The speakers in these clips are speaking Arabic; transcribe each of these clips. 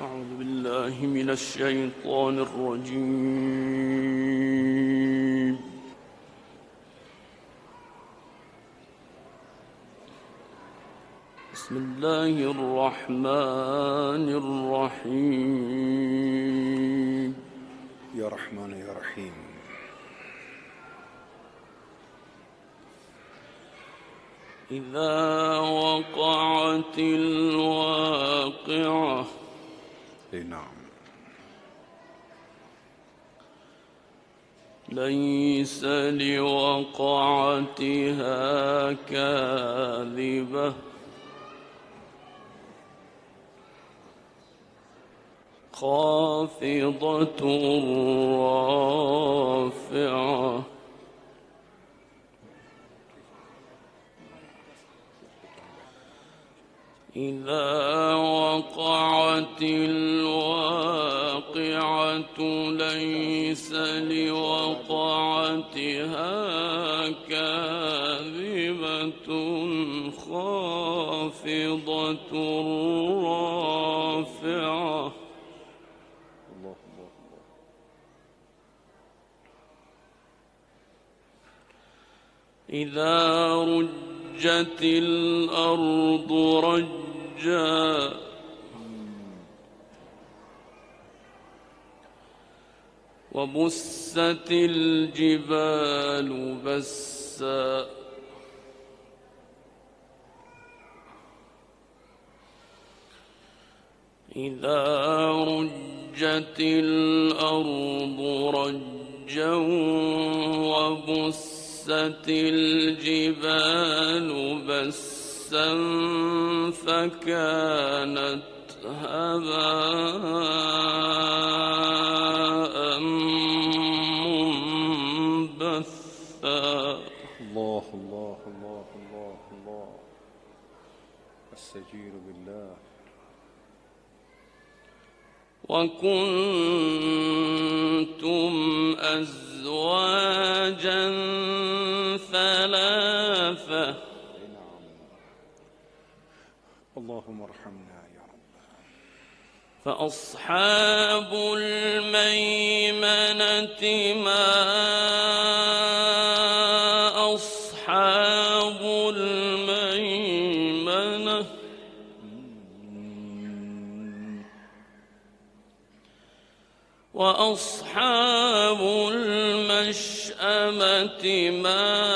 أعوذ بالله من الشيطان الرجيم. بسم الله الرحمن الرحيم. يا رحمن يا رحيم. إذا وقعت الواقعة نعم. ليس لوقعتها كاذبة. خافضة رافعة. إذا وقعت الواقعة ليس لوقعتها كاذبة خافضة رافعة. إذا رجت الأرض رجا. وبست الجبال بسا. إذا رجت الأرض رجا وبست الجبال بسا فكانت هباء منبثا. الله الله الله الله الله. أستجير بالله. وكنتم أزواجا ثلاثة. اي نعم اللهم ارحمنا يا رب. فأصحاب الميمنة ما أصحاب الميمنة؟ وأصحاب المشأمة ما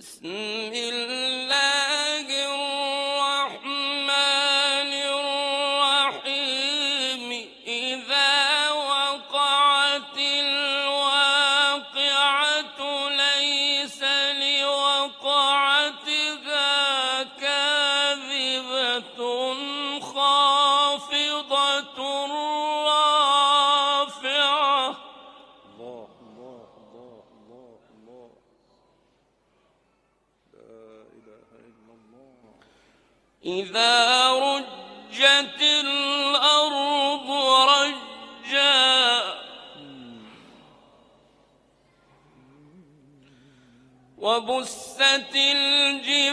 بسم الله إذا رجت الأرض رجا. وبست الجبال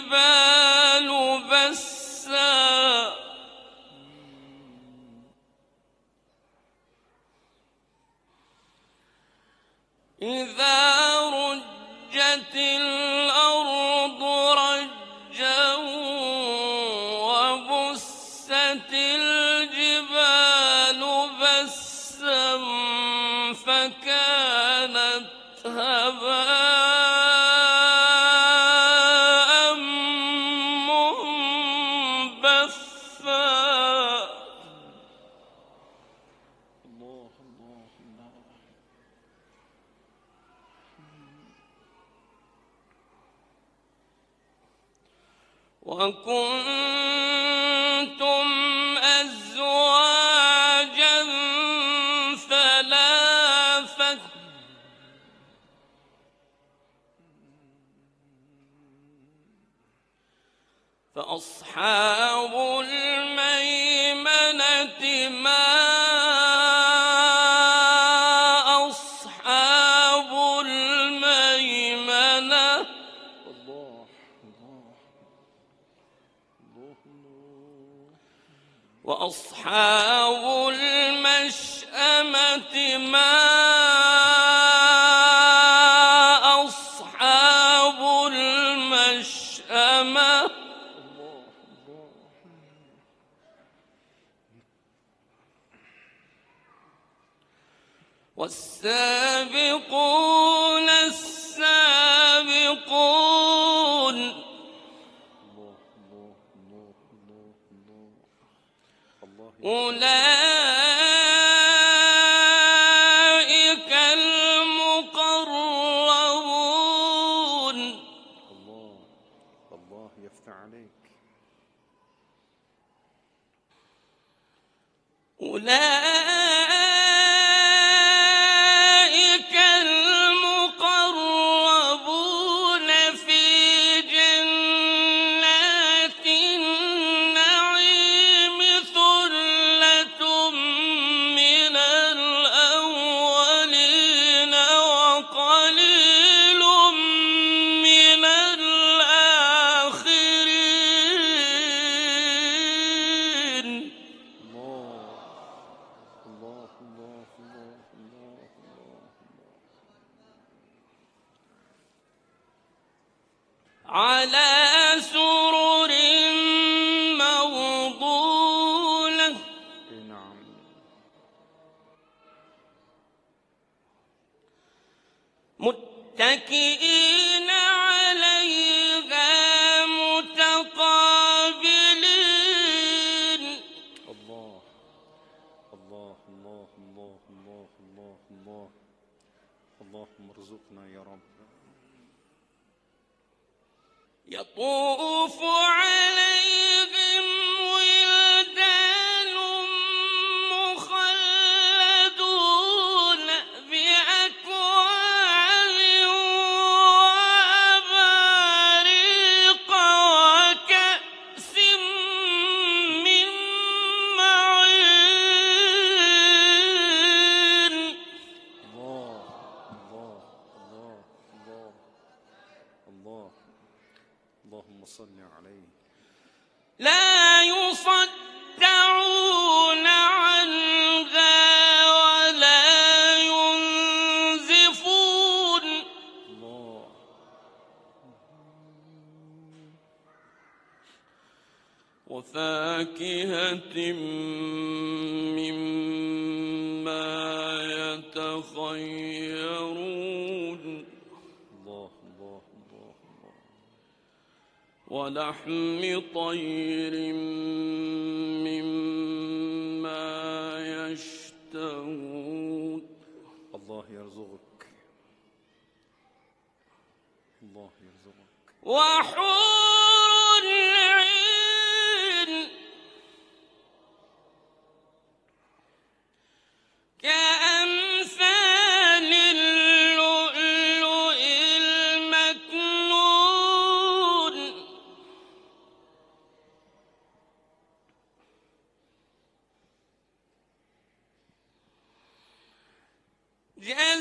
وكنتم وأصحاب المشأمة ما يفتح عليك. أولئك على خيرون الله الله الله. ولحم طير مما يشتهون. الله يرزقك. الله يرزقك. وحور Yeah,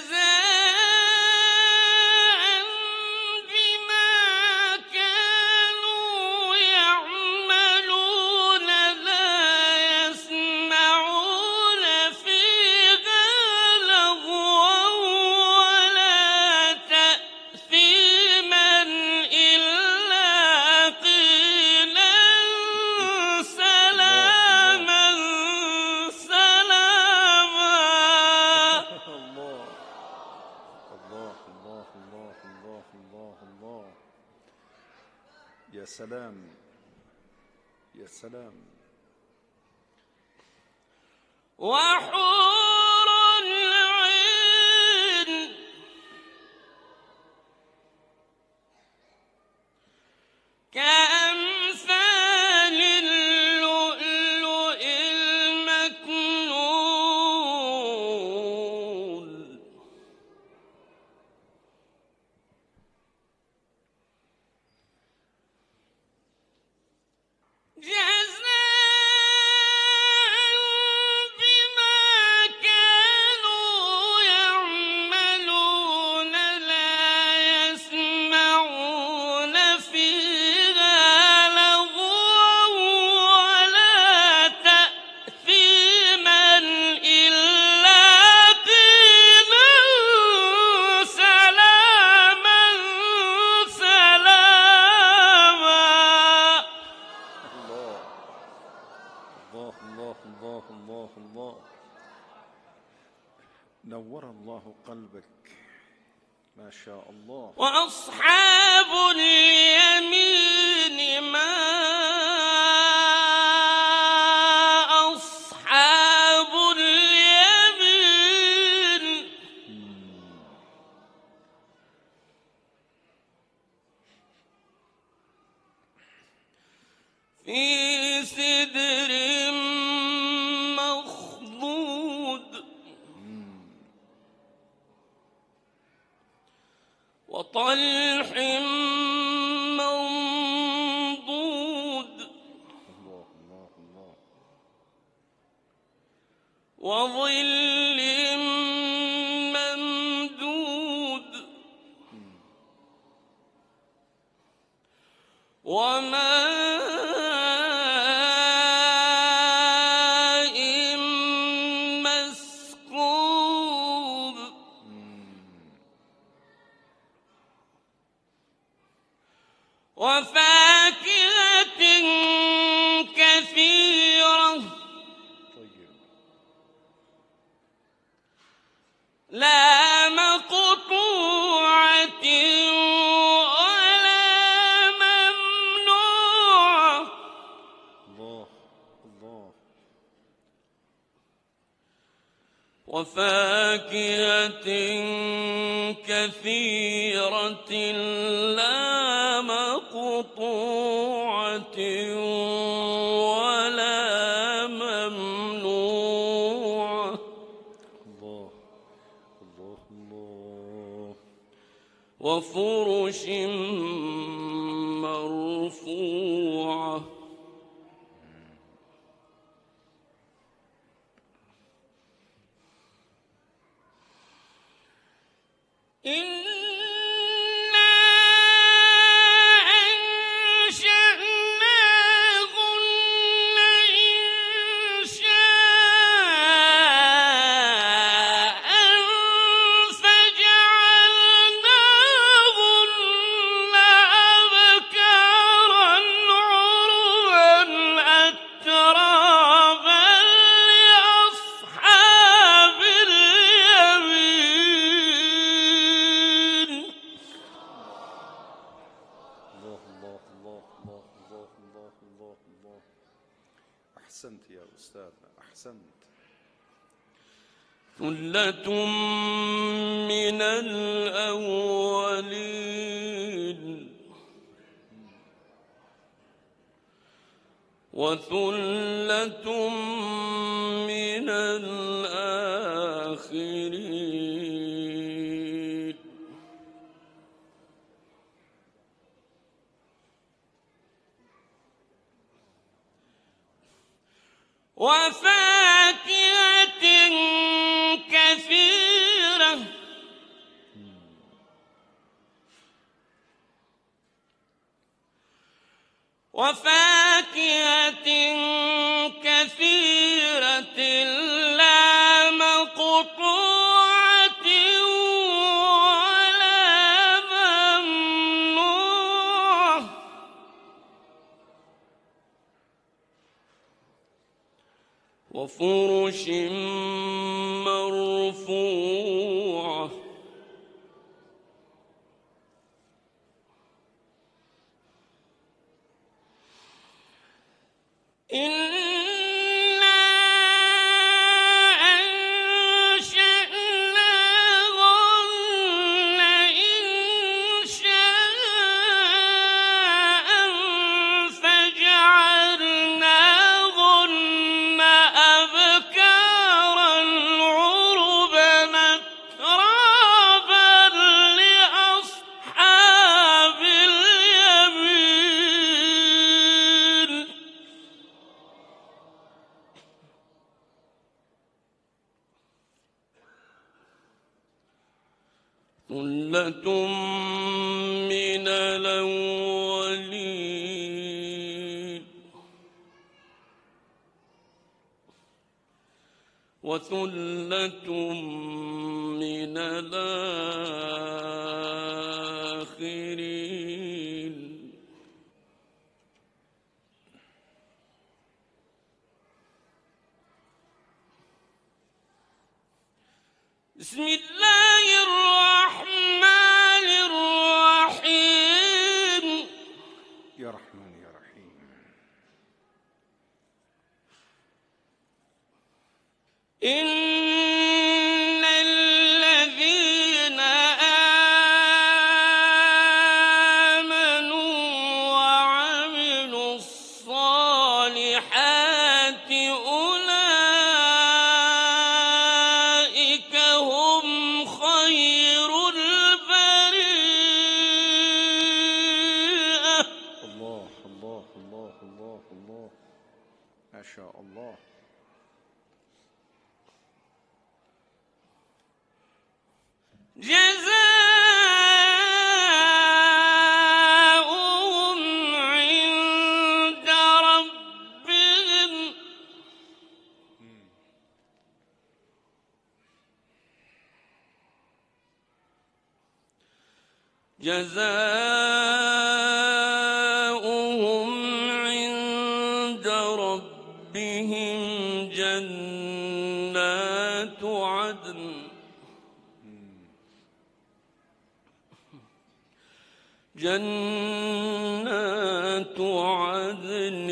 يا سلام. وحور في وفاء وفرش مرفوعة وفاكهة ثلة من الأولين وثلة من الآخرين جزاؤهم عند ربهم جنات عدن. جنات عدن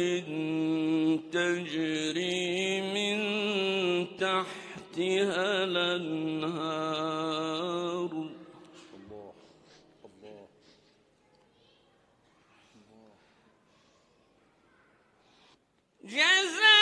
تجري من تحتها الأنهار. جزاء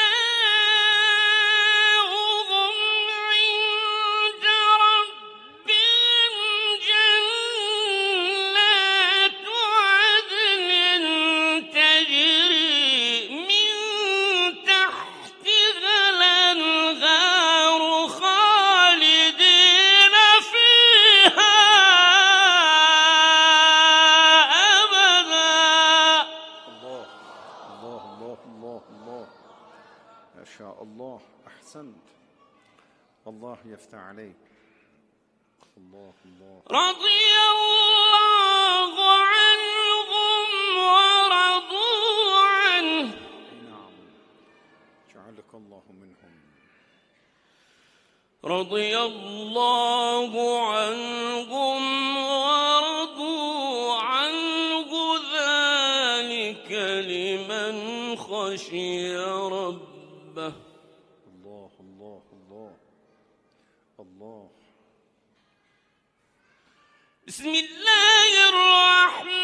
الله منهم. رضي الله عنهم ورضوا عنه ذلك لمن خشي ربه. الله الله الله الله. بسم الله الرحمن